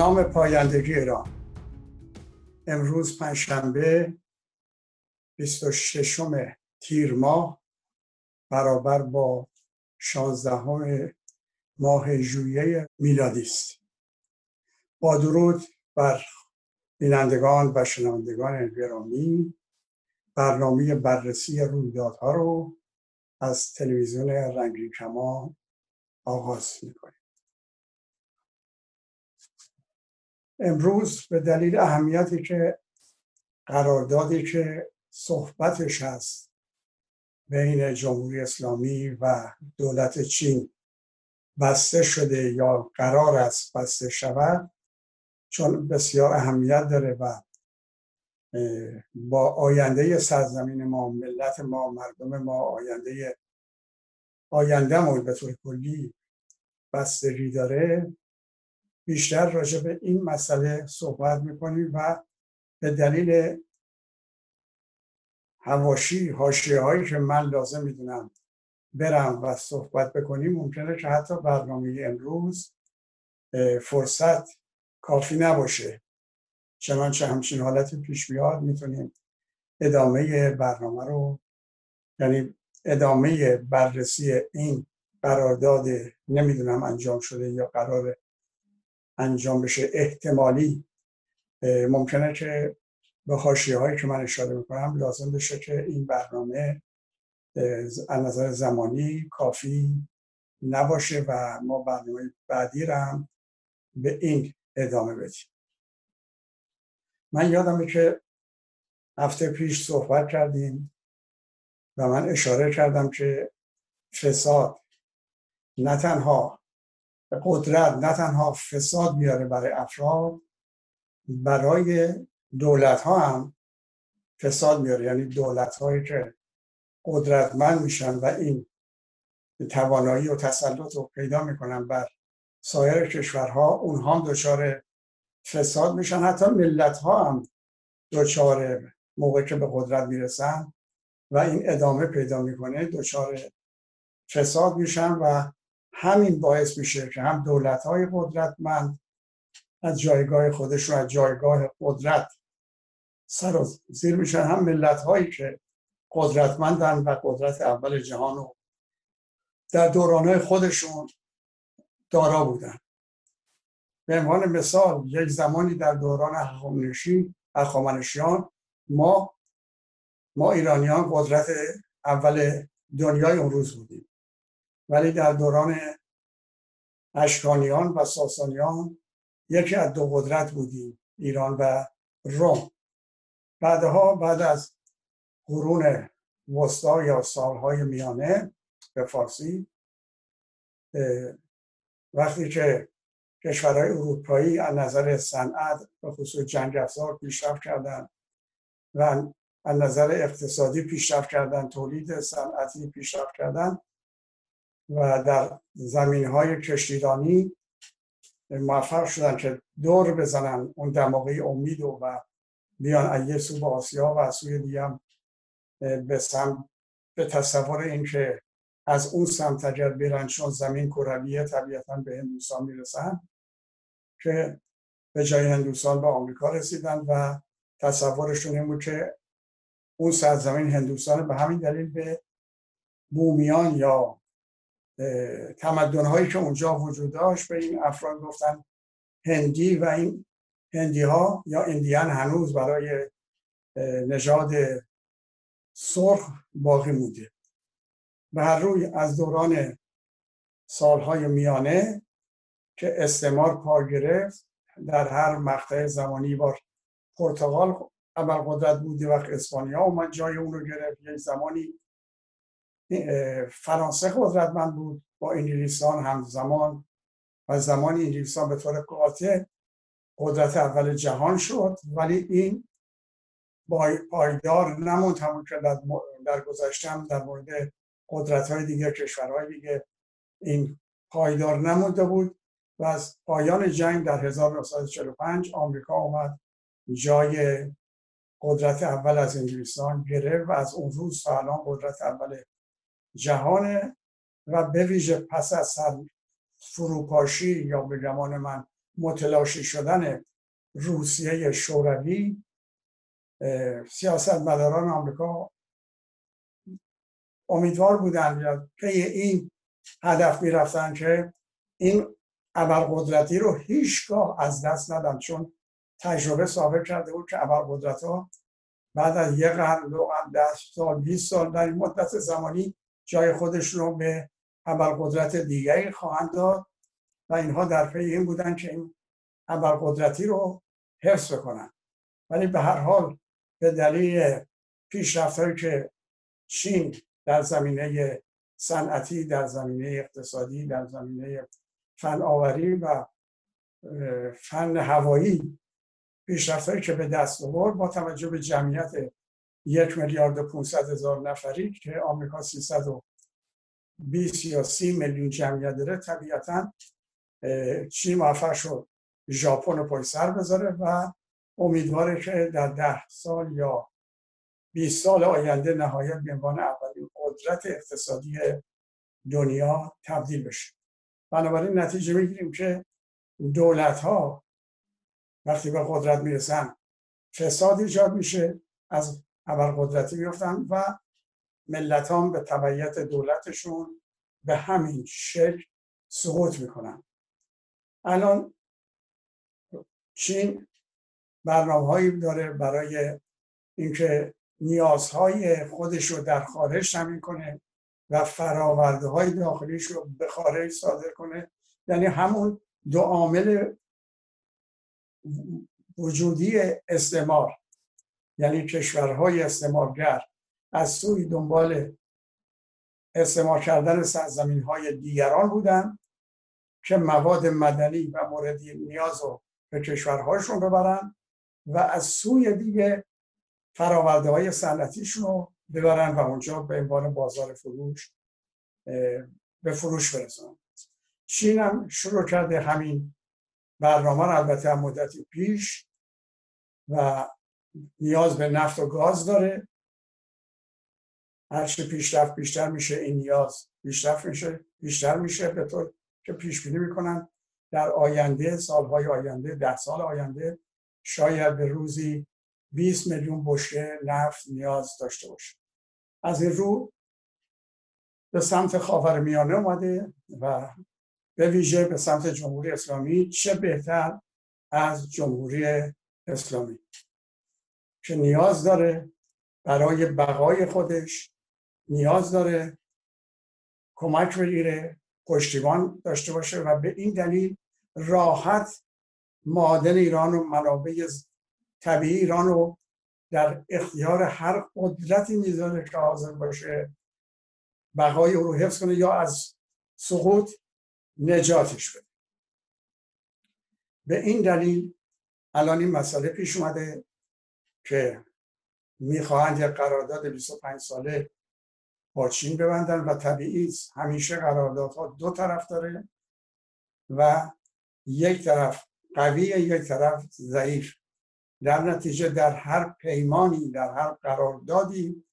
نام پایندگی ایران. امروز پنجشنبه 26 تیر ماه برابر با 16 ماه ژوئیه میلادی است. با درود بر بینندگان و شنوندگان گرامی برنامه بررسی رویدادها رو از تلویزیون رنگین کمان آغاز می‌کنیم. امروز به دلیل اهمیتی که قراردادی که صحبتش هست بین جمهوری اسلامی و دولت چین بسته شده یا قرار است بسته شود چون بسیار اهمیت داره و با آینده سرزمین ما ملت ما مردم ما آینده آینده به طور کلی بستگی داره. بیشتر راجع به این مسئله صحبت می‌کنیم و به دلیل هواشی حاشیه هایی که من لازم می‌دونم برم و صحبت بکنیم ممکنه که حتی برنامه امروز فرصت کافی نباشه. چنانچه همچین حالتی پیش بیاد می‌تونیم ادامه برنامه رو یعنی ادامه بررسی این قرارداد نمی‌دونم انجام شده یا قرار انجام بشه احتمالی ممکنه که به حاشیه هایی که من اشاره می‌کنم لازم بشه که این برنامه از نظر زمانی کافی نباشه و ما برنامه بعدی هم به این ادامه بدیم. من یادمه که هفته پیش صحبت کردیم و من اشاره کردم که فساد نه تنها قدرت نه تنها فساد میاره برای افراد برای دولت ها هم فساد میاره. یعنی دولت هایی که قدرتمند میشن و این توانایی و تسلط رو پیدا می‌کنن بر سایر کشورها اونها هم دچار فساد میشن. حتی ملت ها هم دچار موقع که به قدرت می‌رسن و این ادامه پیدا می‌کنه دچار فساد میشن و همین باعث میشه که هم دولت های قدرتمند از جایگاه خودشون از جایگاه قدرت سر و زیر میشن. هم ملت هایی که قدرتمندن و قدرت اول جهان رو در دورانهای خودشون دارا بودن. به عنوان مثال یک زمانی در دوران هخامنشیان ما ما ایرانیان قدرت اول دنیای اون روز بودیم. ولی در دوران اشکانیان و ساسانیان یکی از دو قدرت بودیم ایران و روم. بعدها بعد از قرون وسطا یا سالهای میانه به فارسی وقتی که کشورهای اروپایی از نظر صنعت به خصوص جنگ افزار پیشرفت کردن و از نظر اقتصادی پیشرفت کردن تولید صنعتی پیشرفت کردن و در زمین های کشتیرانی موفق شدن که دور بزنن اون دماغی امید و بیان از سو به آسیا و از سوی دیگه به سم به تصور اینکه از اون سمت اگر برن چون زمین کرویه طبیعتا به هندوستان می‌رسن که به جای هندوستان به آمریکا رسیدن و تصورشون این بود که اون سرزمین هندوستان به همین دلیل به بومیان یا تمدن هایی که اونجا وجود داشت به این افراد گفتن هندی و این هندی ها یا اندیان هنوز برای نژاد سرخ باقی مونده. به هر روی از دوران سالهای میانه که استعمار پا گرفت در هر مقطع زمانی بار پرتغال اول قدرت بودی وقت اسپانیا اومد جای اون رو گرفت. یک زمانی فرانسه قدرتمند بود با انگلیسان همزمان و زمان انگلیسان به طور قاطع قدرت اول جهان شد. ولی این پایدار نموند همون که در گذشتم در مورد قدرت های دیگه کشورهای دیگه این پایدار نمونده بود. و از پایان جنگ در 1945 آمریکا اومد جای قدرت اول از انگلیسان گرفت و از اون روز تا الان قدرت اول جهانه و به ویژه پس از فروپاشی یا به گمان من متلاشی شدن روسیه شوروی سیاست مداران آمریکا امیدوار بودن یا پی این هدف می‌رفتن که این ابرقدرتی رو هیچگاه از دست ندن چون تجربه ثابت کرده بود که ابرقدرت ها بعد از یک قرن دو قرن ده سال 20 سال در این مدت زمانی جای خودش رو به ابرقدرت دیگری خواهند داد و اینها در پی این بودن که این ابرقدرتی رو حفظ بکنن ولی به هر حال به دلیل پیشرفت که چین در زمینه صنعتی در زمینه اقتصادی در زمینه فن آوری و فن هوایی پیشرفتهایی که به دست آورد با توجه به جمعیت یک میلیارد و 500 هزار نفری که آمریکا 320 یا 30 میلیون جمعیت داره طبیعتا چین موفق شد؟ ژاپن رو پای سر بذاره و امیدواره که در ده سال یا 20 سال آینده نهایت به عنوان اولین قدرت اقتصادی دنیا تبدیل بشه. بنابراین نتیجه می‌گیریم که دولت ها وقتی به قدرت می‌رسن فساد ایجاد میشه از اول قدرتی میفتن و ملت هم به تبعیت دولتشون به همین شکل سقوط می‌کنن. الان چین برنامه داره برای اینکه نیازهای خودش رو در خارج تامین کنه و فراورده های داخلیش رو به خارج صادر کنه. یعنی همون دو عامل وجودی استعمار. یعنی کشورهای استعمارگر از سوی دنبال استعمار کردن سرزمین های دیگران بودن که مواد مدنی و موردی نیاز رو به کشورهاشون ببرن و از سوی دیگه فراورده های صنعتیشون رو ببرن و اونجا به عنوان بازار فروش به فروش برسونن. چین هم شروع کرده همین برنامه البته هم مدتی پیش و نیاز به نفت و گاز داره. هرچه پیشرفت بیشتر میشه این نیاز بیشتر میشه بیشتر میشه به طور که پیش بینی می‌کنن. در آینده سالهای آینده ده سال آینده شاید به روزی 20 میلیون بشکه نفت نیاز داشته باشه. از این رو به سمت خاور میانه اومده و به ویژه به سمت جمهوری اسلامی چه بهتر از جمهوری اسلامی؟ که نیاز داره برای بقای خودش نیاز داره کمک بگیره پشتیبان داشته باشه و به این دلیل راحت معادن ایران و منابع طبیعی ایران رو در اختیار هر قدرتی می‌ذاره که حاضر باشه بقای او رو حفظ کنه یا از سقوط نجاتش بده. به این دلیل الان این مسئله پیش اومده. که می‌خواهند یک قرارداد 25 ساله با چین ببندن و طبیعی است همیشه قراردادها دو طرف داره و یک طرف قوی یک طرف ضعیف. در نتیجه در هر پیمانی در هر قراردادی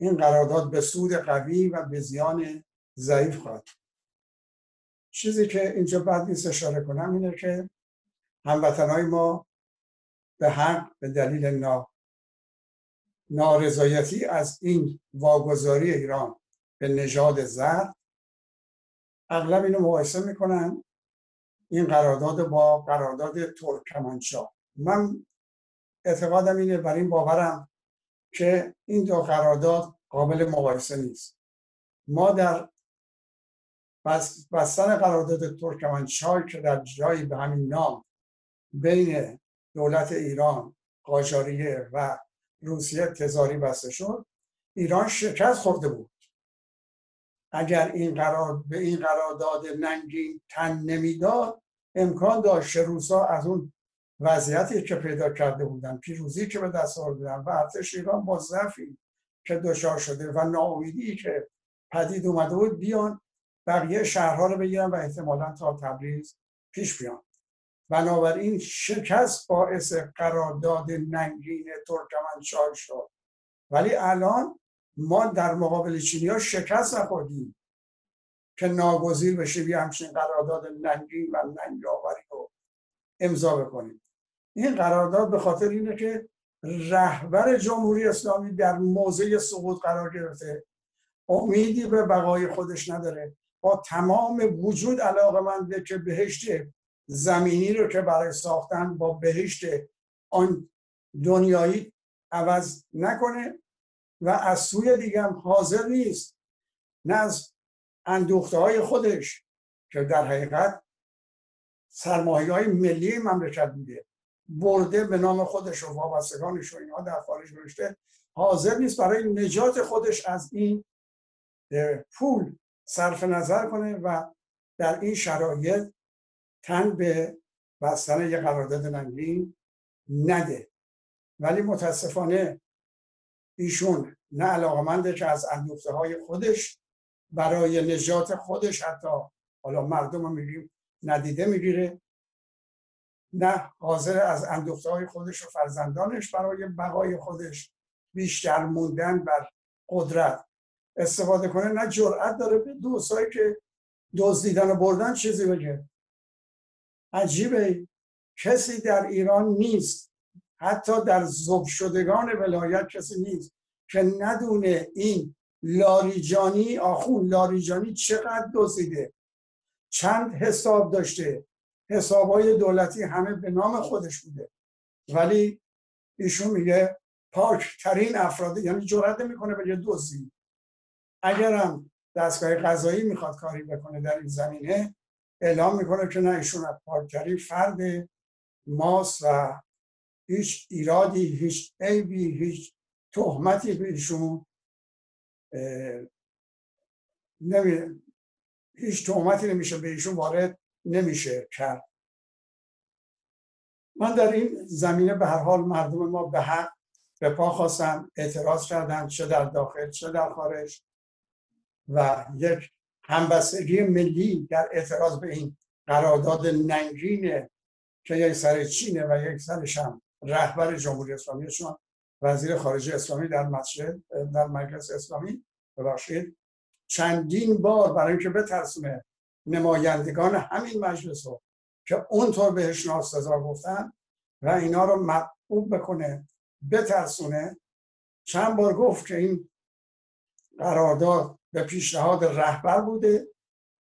این قرارداد به سود قوی و به زیان ضعیف خواهد چیزی که اینجا بعد نیست اشاره کنم اینه که هموطنهای ما به حق به دلیل نا نارضایتی از این واگذاری ایران به نژاد زرد اغلب اینو مقایسه می‌کنن این قرارداد با قرارداد ترکمنچا من اعتقادم اینه بر این باورم که این دو قرارداد قابل مقایسه نیست. ما در بستن قرارداد ترکمنچای که در جایی به همین نام بین دولت ایران قاجاریه و روسیه تزاری بسته شد ایران شکست خورده بود. اگر این قرار به این قرارداد ننگین تن نمی‌داد امکان داشت روسا از اون وضعیتی که پیدا کرده بودن پیروزی که به دست آوردن و ارتش ایران با ضعفی که دچار شده و ناامیدی که پدید اومده بود بیان بقیه شهرها رو بگیرن و احتمالا تا تبریز پیش بیان. بنابراین شکست باعث قرارداد ننگین ترکمنچای شد. ولی الان ما در مقابل چینی ها شکست نخوردیم که ناگزیر بشه بیا همچین قرارداد ننگین و ننگ آوری رو امضا بکنیم. این قرارداد به خاطر اینه که رهبر جمهوری اسلامی در موضع سقوط قرار گرفته. امیدی به بقای خودش نداره. با تمام وجود علاقه منده که بهشت زمینی رو که برای ساختن با بهشت آن دنیایی عوض نکنه و از سوی دیگه هم حاضر نیست. نه از اندوخته های خودش که در حقیقت سرمایه های ملی مملکت بوده. برده به نام خودش و وابستگانش و اینها در خارج گذاشته حاضر نیست برای نجات خودش از این پول صرف نظر کنه و در این شرایط تن به بستن یه قرارداد ننگین نده. ولی متاسفانه ایشون نه علاقمنده که از اندوخته های خودش برای نجات خودش حتی حالا مردم رو میگیم ندیده می‌گیره نه حاضر از اندوخته های خودش و فرزندانش برای بقای خودش بیشتر موندن بر قدرت. استفاده کنه نه جرأت داره به دوستایی که دزدیدن و بردن چیزی بگه. عجیبه. کسی در ایران نیست. حتی در زب شدگان ولایت کسی نیست که ندونه این لاریجانی آخون لاریجانی چقدر دزدیده. چند حساب داشته. حسابهای دولتی همه به نام خودش بوده. ولی ایشون میگه پاک ترین افراد یعنی جرأت می‌کنه به یه اگر اگرم دستگاه قضایی می‌خواد کاری بکنه در این زمینه اعلام می‌کنه که نه ایشون پاکترین فرد ماست و هیچ ایرادی هیچ عیبی هیچ تهمتی به ایشون نمی... هیچ تهمتی نمیشه به ایشون وارد نمیشه کرد. من در این زمینه به هر حال مردم ما به حق به پا خواستن اعتراض کردن چه در داخل چه در خارج و یک همبستگی ملی در اعتراض به این قرارداد ننگینه که یک سر چینه و یک سرش هم رهبر جمهوری اسلامی شما وزیر خارجه اسلامی در مسجد در مجلس اسلامی ببخشید چندین بار برای اینکه بترسونه نمایندگان همین مجلس رو که اونطور بهش ناسزا گفتن و اینا رو مطبوب بکنه بترسونه. چند بار گفت که این قرارداد به پیشنهاد رهبر بوده.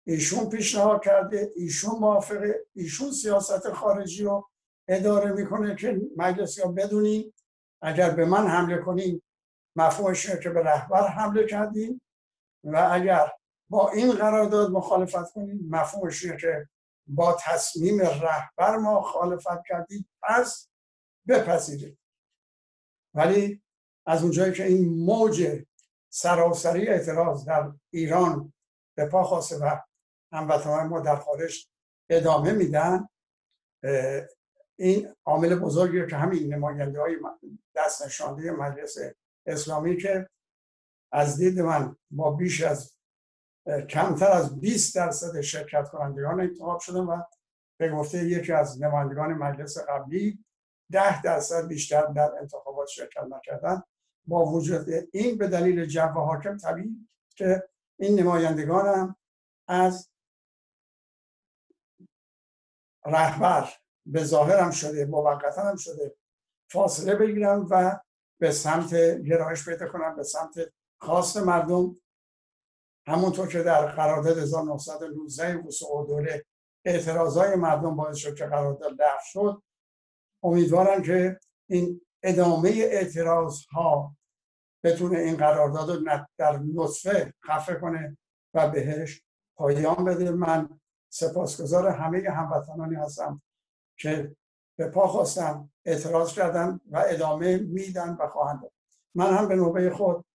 ایشون پیشنهاد کرده ایشون موافقه ایشون سیاست خارجی رو اداره می‌کنه که مجلسی ها بدونیم اگر به من حمله کنیم مفهومش که به رهبر حمله کردیم و اگر با این قرارداد مخالفت کنیم مفهومش که با تصمیم رهبر ما مخالفت کردید پس بپذیرید. ولی از اونجایی که این موج سراسری اعتراض در ایران به پا خواسته و هموطنان ما در خارج ادامه میدن این عامل بزرگی که همین نماینده های دست نشانده مجلس اسلامی که از دید من با بیش از کمتر از 20 درصد شرکت کنندگان انتخاب شدن و به گفته یکی از نمایندگان مجلس قبلی ده درصد بیشتر در انتخابات شرکت نکردن. با وجود این به دلیل جو حاکم طبیعی که این نمایندگان هم از رهبر به ظاهر هم شده موقتا هم شده فاصله بگیرم و به سمت گرایش پیدا کنم به سمت خواست مردم. همونطور که در قرارداد 1919 وسوق دوره اعتراضای مردم باعث شد که قرارداد لغو شد امیدوارم که این ادامه اعتراض ها بتونه این قرارداد رو در نطفه خفه کنه و بهش پایان بده. من سپاسگزار همه هموطنانی هستم که به پا خواستم اعتراض کردن و ادامه میدن و خواهند من هم به نوبه خود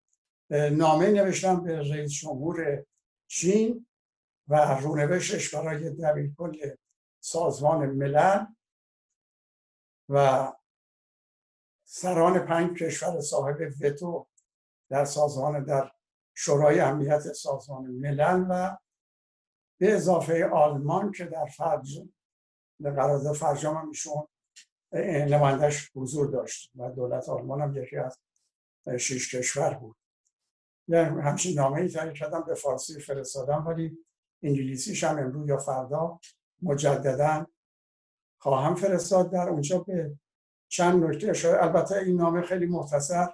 نامه نوشتم به رئیس جمهور چین و رونوشش برای دبیر کل سازمان ملل و سران پنج کشور صاحب وتو در سازمان در شورای امنیت سازمان ملل و به اضافه آلمان که در فرج در قرارداد فرجام هم ایشون نمایندش حضور داشت و دولت آلمان هم یکی از شش کشور بود. یعنی همچین نامه ای تحریک کردم به فارسی فرستادم ولی انگلیسیش هم امروز یا فردا مجددا خواهم فرستاد. در اونجا به چند نکته اشاره البته این نامه خیلی مختصر.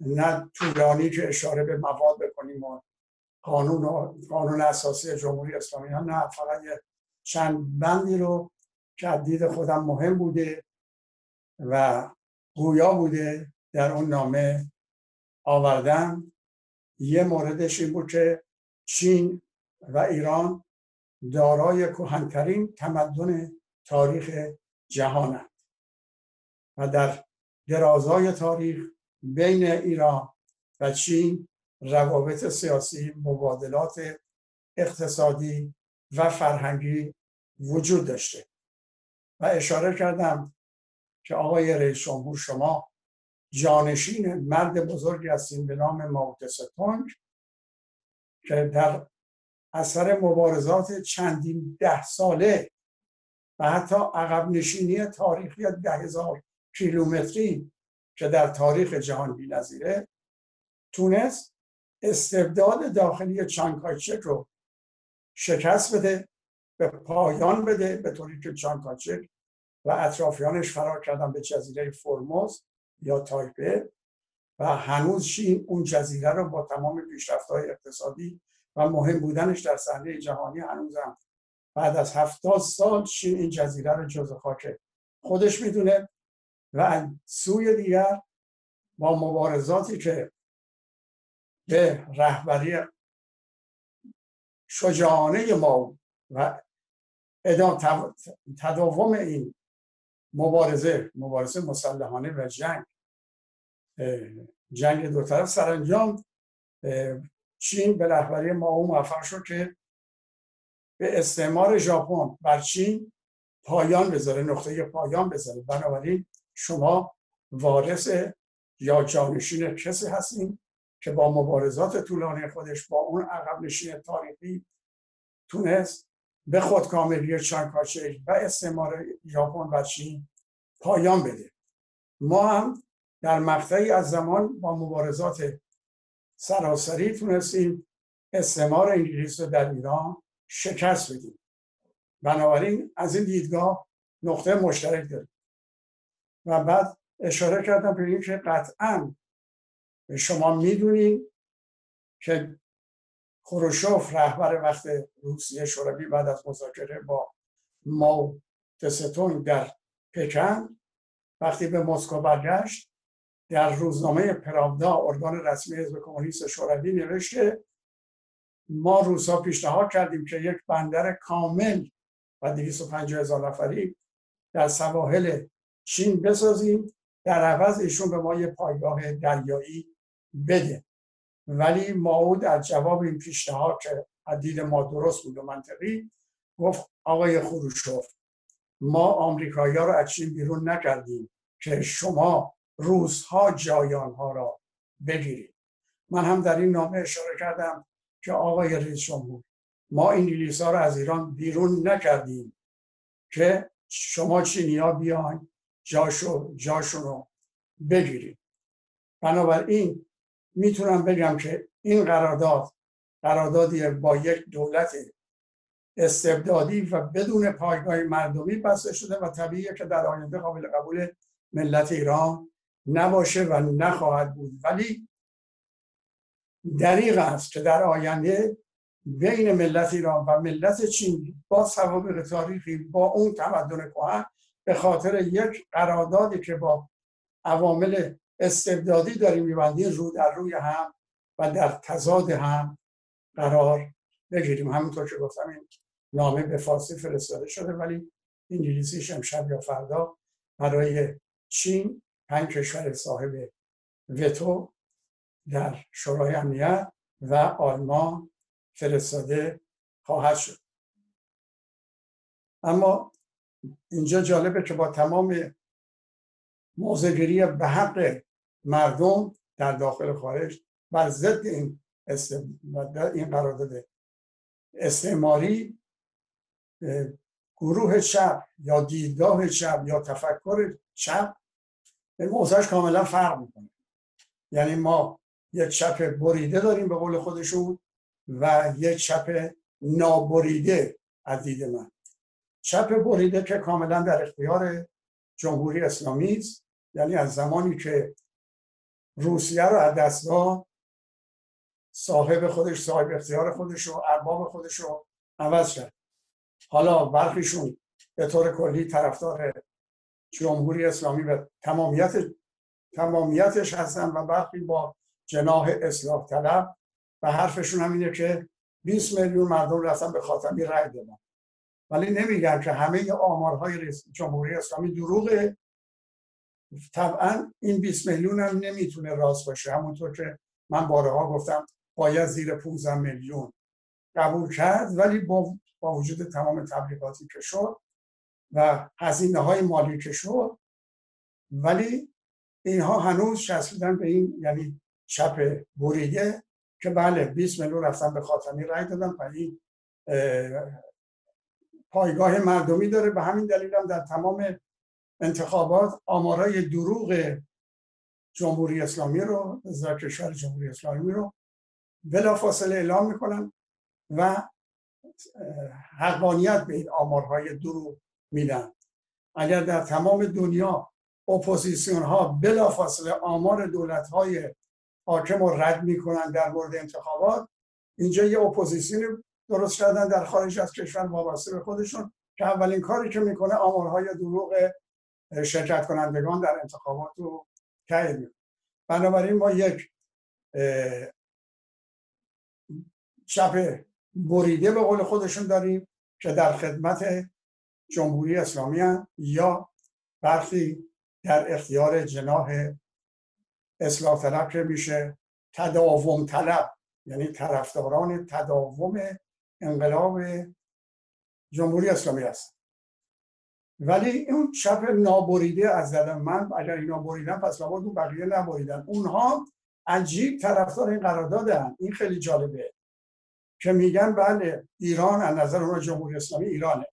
نه طولانی که اشاره به مواد بکنیم و قانون و قانون اساسی جمهوری اسلامی ها. نه فقط یه چند بندی رو که دید خودم مهم بوده و گویا بوده در اون نامه آوردم یه موردش این بود که چین و ایران دارای کهنترین تمدن تاریخ جهانند و در درازای تاریخ بین ایران و چین روابط سیاسی مبادلات اقتصادی و فرهنگی وجود داشته. و اشاره کردم که آقای رئیس جمهور شما جانشین مرد بزرگی هستیم به نام ماوتستونگ که در اثر مبارزات چندین ده ساله و حتی عقب نشینی تاریخی ده هزار کیلومتری که در تاریخ جهان بی‌نظیره تونست استبداد داخلی چانکایچک رو شکست بده به پایان بده به طوری که چانکایچک و اطرافیانش فرار کردن به جزیره فرموز یا تایپه و هنوز چین اون جزیره رو با تمام های اقتصادی و مهم بودنش در صحنه جهانی هنوزم بعد از هفتاد سال چین این جزیره رو جز خاک خودش می‌دونه. و سوی دیگر با مبارزاتی که به رهبری شجاعانه ما و تداوم این مبارزه مبارزه مسلحانه و جنگ جنگ دو طرف سرانجام چین به رهبری ما او موفق شد که به استعمار ژاپن بر چین پایان بذاره نقطه پایان بذاره. بنابراین شما وارث یا جانشین کسی هستین که با مبارزات طولانی خودش با اون عقب نشین تاریخی تونست به خودکاملی چانکاچک و استعمار ژاپن و چین پایان بده. ما هم در مقطعی از زمان با مبارزات سراسری تونستیم استعمار انگلیس رو در ایران شکست بدیم. بنابراین از این دیدگاه نقطه مشترک داریم. و بعد اشاره کردم به این که قطعا شما می‌دونید که خروشوف رهبر وقت روسیه شوروی بعد از مذاکره با ماو تستون در پکن وقتی به مسکو برگشت در روزنامه پراودا ارگان رسمی حزب کمونیست شوروی نوشته ما روسا پیشنهاد کردیم که یک بندر کامل و 250 هزار نفری در سواحل چین بسازیم در عوض ایشون به ما یه پایگاه دریایی بده. ولی ماو در جواب این پیشنهاد که حدید ما درست بود و منطقی گفت آقای خروشوف ما آمریکایی ها رو از چین بیرون نکردیم که شما روزها جایانها را بگیرید. من هم در این نامه اشاره کردم که آقای رئیس جمهور ما انگلیس ها رو از ایران بیرون نکردیم که شما چینی ها بیاین جاشو جاشون رو بگیرید بنابراین می‌تونم بگم که این قرارداد قراردادی با یک دولت استبدادی و بدون پایگاه مردمی بسته شده و طبیعیه که در آینده قابل قبول ملت ایران نباشه و نخواهد بود. ولی دریغ است که در آینده بین ملت ایران و ملت چین با سوابق تاریخی با اون تمدن کهن به خاطر یک قراردادی که با عوامل استبدادی داریم میبندیم رو در روی هم و در تضاد هم قرار بگیریم. همونطور که گفتم این نامه به فارسی فرستاده شده ولی انگلیسیش امشب یا فردا برای چین پنج کشور صاحب وتو در شورای امنیت و آلمان فرستاده خواهد شد. اما اینجا جالبه که با تمام موزگیری به حق مردم در داخل خارج بر ضد این این قرارداد استعماری گروه چپ یا دیدگاه چپ یا تفکر چپ به موضعش کاملا فرق می‌کنه. یعنی ما یک چپ بریده داریم به قول خودشون و یک چپ نابریده از دید من. چپ بریده که کاملا در اختیار جمهوری اسلامی است. یعنی از زمانی که روسیه رو از دست صاحب خودش صاحب اختیار خودش و ارباب خودش رو عوض کرد. حالا برخیشون به طور کلی طرفدار جمهوری اسلامی و تمامیت تمامیتش هستن و برخی با جناح اصلاح طلب. و حرفشون هم اینه که 20 میلیون مردم رفتن به خاتمی رای دادن. ولی نمیگن که همه آمارهای جمهوری اسلامی دروغه. طبعا این 20 میلیون هم نمی‌تونه راست باشه. همونطور که من بارها گفتم باید زیر 15 میلیون قبول کرد ولی با, با وجود تمام تبلیغاتی که شد و هزینه های مالی که شد ولی اینها هنوز چسبیدن به این یعنی چپ بریده که بله 20 میلیون رفتن به خاتمی رای دادن و این پایگاه مردمی داره. به همین دلیل هم در تمام انتخابات آمارای دروغ جمهوری اسلامی رو کشور جمهوری اسلامی رو فاصله اعلام می‌کنن و حقانیت به این آمارهای دروغ میدن. اگر در تمام دنیا اپوزیسیون ها بلافاصله آمار دولت های حاکم رو رد می‌کنن در مورد انتخابات اینجا یه اپوزیسیون درست کردن در خارج از کشور وابسته به خودشون که اولین کاری که می‌کنه آمارهای دروغ شرکت کنندگان در انتخابات رو تایید می‌کنه. بنابراین ما یک چپ بریده به قول خودشون داریم که در خدمت جمهوری اسلامی هم یا برخی در اختیار جناح اصلاح طلب که میشه تداوم طلب یعنی طرفداران تداوم انقلاب جمهوری اسلامی هست ولی اون چپ نابریده از دل من اگر اینا بریدن پس لابد اون بقیه نبریدن. اونها عجیب طرفدار این قراردادن این خیلی جالبه که میگن بله ایران از نظر اون جمهوری اسلامی ایرانه.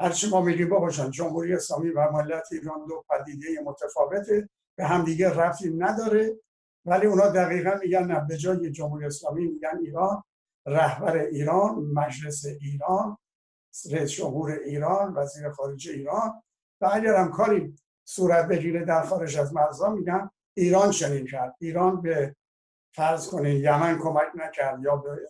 هرچی ما میگیم باشن جمهوری اسلامی و ملت ایران دو پدیده متفاوته به همدیگه رفتی نداره. ولی اونا دقیقا میگن نه به جای جمهوری اسلامی میگن ایران. رهبر ایران مجلس ایران رئیس جمهور ایران وزیر خارجه ایران. و اگر هم کاری صورت بگیره در خارج از مرزا میگن ایران چنین کرد. ایران به فرض کنین یمن کمک نکرد یا به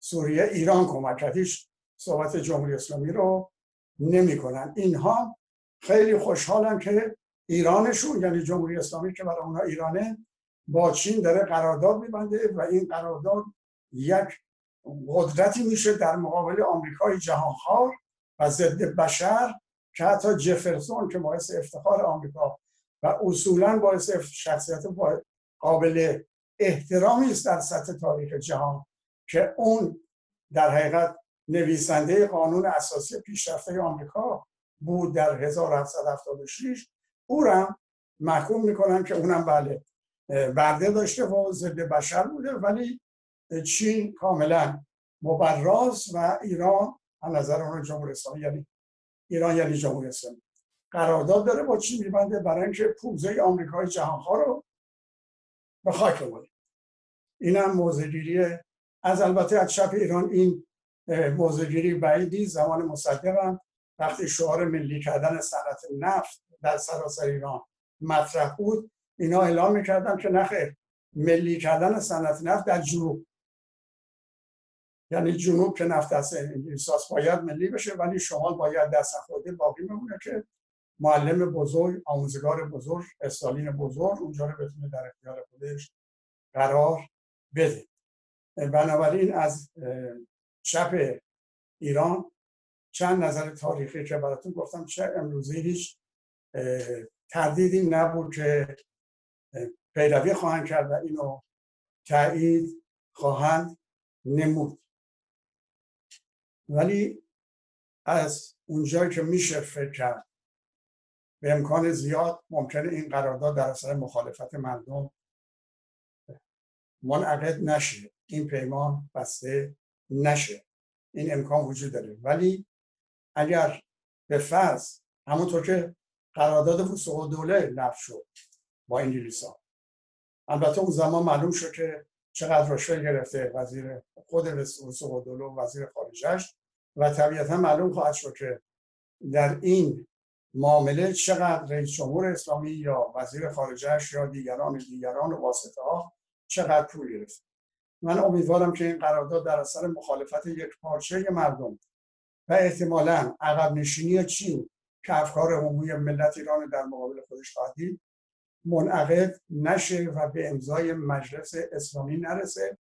سوریه ایران کمک کرد. هیچ صحبت جمهوری اسلامی رو نمی‌کنن. اینها خیلی خوشحالن که ایرانشون یعنی جمهوری اسلامی که برای اونها ایرانه با چین داره قرارداد میبنده و این قرارداد یک قدرتی میشه در مقابل آمریکای جهانخوار و ضد بشر که حتی جفرسون که باعث افتخار آمریکا و اصولا باعث شخصیت قابل احترامی است در سطح تاریخ جهان که اون در حقیقت نویسنده قانون اساسی پیشرفته آمریکا بود در 1776 او را محکوم می‌کنن که اونم بله برده داشته و ضد بشر بوده ولی چین کاملا مبراز و ایران از نظر اون جمهوری اسلامی یعنی ایران یعنی جمهوری اسلامی. قرارداد داره با چین میبنده برای اینکه پوزه آمریکای جهانخواه رو به خاک اینم موزگیری از البته از چپ ایران این موزگیری بعیدی زمان مصدقم. وقتی شعار ملی کردن صنعت نفت در سراسر ایران مطرح بود اینا اعلام می‌کردن که نخیر ملی کردن صنعت نفت در جنوب یعنی جنوب که نفت دست انگلیساس باید ملی بشه ولی شمال باید دست خورده باقی میمونه که معلم بزرگ آموزگار بزرگ استالین بزرگ اونجا رو بتونه در اختیار خودش قرار بده. بنابراین از چپ ایران چند نظر تاریخی که براتون گفتم چه امروزی هیچ تردیدی نبود که پیروی خواهند کرد و اینو تایید خواهند نمود. ولی از اونجایی که میشه فکر کرد به امکان زیاد ممکنه این قرارداد در اثر مخالفت مردم منعقد نشه این پیمان بسته نشه این امکان وجود داره. ولی اگر به فرض همونطور که قرارداد وسوق دوله لغو شد با انگلیس ها البته اون زمان معلوم شد که چقدر رشوه گرفته وزیر خود وسوق دوله و وزیر خارجش و طبیعتا معلوم خواهد شد که در این معامله چقدر رئیس جمهور اسلامی یا وزیر خارجهش یا دیگران دیگران واسطه ها چقدر پول گرفت من امیدوارم که این قرارداد در اثر مخالفت یک پارچه مردم و احتمالا عقب نشینی چین که افکار عمومی ملت ایران در مقابل خودش خواهد منعقد نشه و به امضای مجلس اسلامی نرسه.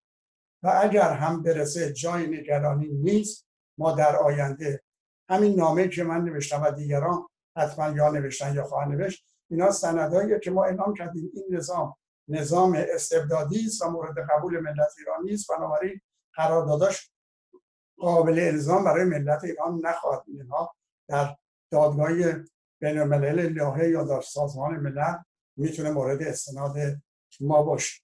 و اگر هم برسه جای نگرانی نیست ما در آینده همین نامه که من نوشتم و دیگران حتما یا نوشتن یا خواهد نوشت اینا سندهایی که ما اعلام کردیم. این نظام نظام استبدادی است و مورد قبول ملت ایران نیست. بنابراین قرارداداش قابل الزام برای ملت ایران نخواهد اینها در دادگاه بین الملل یا در سازمان ملل می‌تونه مورد استناد ما باشه.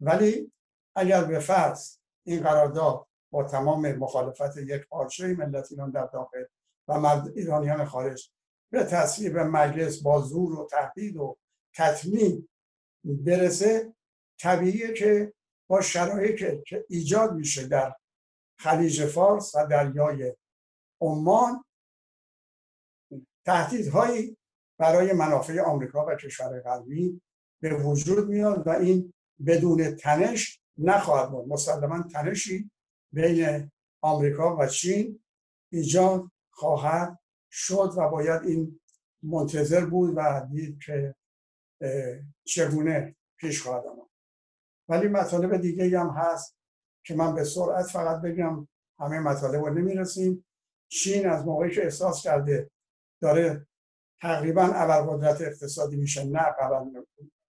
ولی اگر به فرض این قرارداد با تمام مخالفت یک پارچه ملت ایران در داخل و مرد ایرانیان خارج به تصویب مجلس با زور و تهدید و تطمیم برسه طبیعیه که با شرایطی که ایجاد میشه در خلیج فارس و دریای عمان تهدیدهایی برای منافع آمریکا و کشور غربی به وجود میاد و این بدون تنش نخواهد بود. مسلما تنشی بین آمریکا و چین ایجاد خواهد شد و باید این منتظر بود و دید که چگونه پیش خواهد آمد. ولی مطالب دیگه هم هست که من به سرعت فقط بگم همه مطالب رو نمی‌رسیم. چین از موقعی که احساس کرده داره تقریبا قدرت اقتصادی میشه نه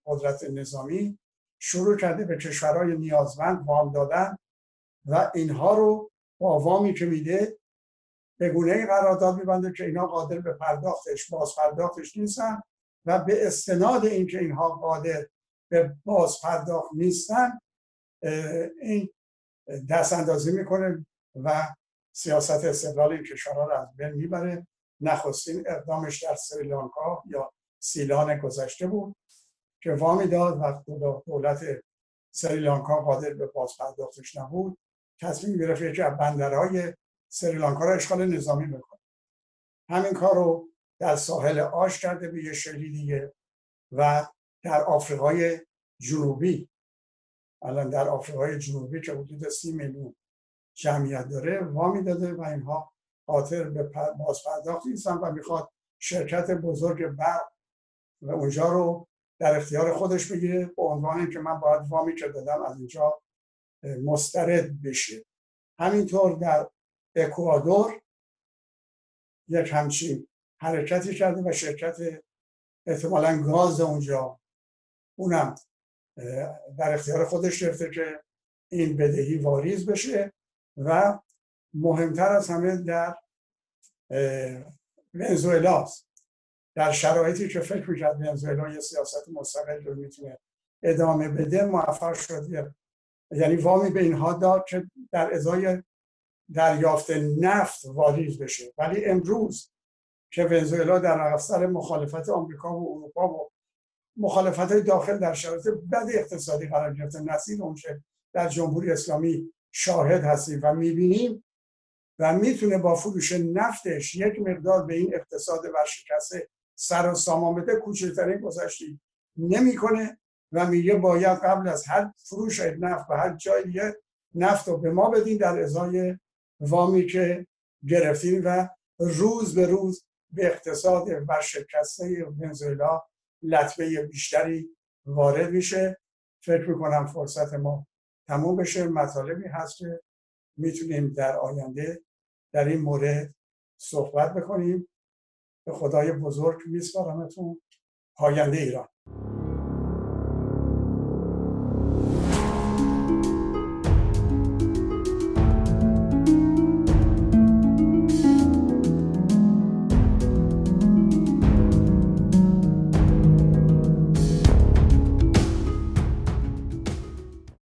قدرت نظامی. شروع کرده به کشورهای نیازمند وام دادن و اینها رو با وامی که میده به گونه قرارداد میبنده که اینا قادر به پرداختش باز پرداختش نیستن و به استناد اینکه اینها قادر به باز پرداخت نیستن این دست اندازی می‌کنه و سیاست استقلال این کشورها رو از بین می‌بره. نخستین اقدامش در سریلانکا یا سیلان گذشته بود که وامی داد و دولت سریلانکا قادر به باز پرداختش نبود. تصمیم گرفت یکی از بندرهای سریلانکا را اشغال نظامی بکنه. همین کار رو در ساحل آش کرده به یه شکلی دیگه و در آفریقای جنوبی. الان در آفریقای جنوبی که حدود سی میلیون جمعیت داره وامی داده و اینها خاطر به بازپرداخت نیستن و می‌خواد شرکت بزرگ برق و اونجا رو در اختیار خودش بگیره به عنوان که من باید وامی که دادم از اینجا مسترد بشه. همینطور در اکوادور یک همچین حرکتی کرده و شرکت احتمالا گاز اونجا اونم در اختیار خودش گرفته که این بدهی واریز بشه و مهمتر از همه در ونزوئلا در شرایطی که فکر می‌کرد ونزوئلا یه سیاست مستقل رو می‌تونه ادامه بده موفق شد. یعنی وامی به اینها داد که در ازای دریافت نفت واریز بشه. ولی امروز که ونزوئلا در اثر مخالفت آمریکا و اروپا و مخالفت داخل در شرایط بد اقتصادی قرار گرفته نسید اون در جمهوری اسلامی شاهد هستیم و می‌بینیم و می‌تونه با فروش نفتش یک مقدار به این اقتصاد ورشکسته سر و سامان بده کوچکترین گذشتی نمی‌کنه و میگه باید قبل از هر فروش نفت و هر جای دیگه نفت رو به ما بدین در ازای وامی که گرفتیم و روز به روز به اقتصاد ورشکسته ونزوئلا لطمه بیشتری وارد میشه. فکر می‌کنم فرصت ما تموم بشه. مطالبی هست که می‌تونیم در آینده در این مورد صحبت بکنیم. به خدای بزرگ میسپارمتون. پاینده ایران.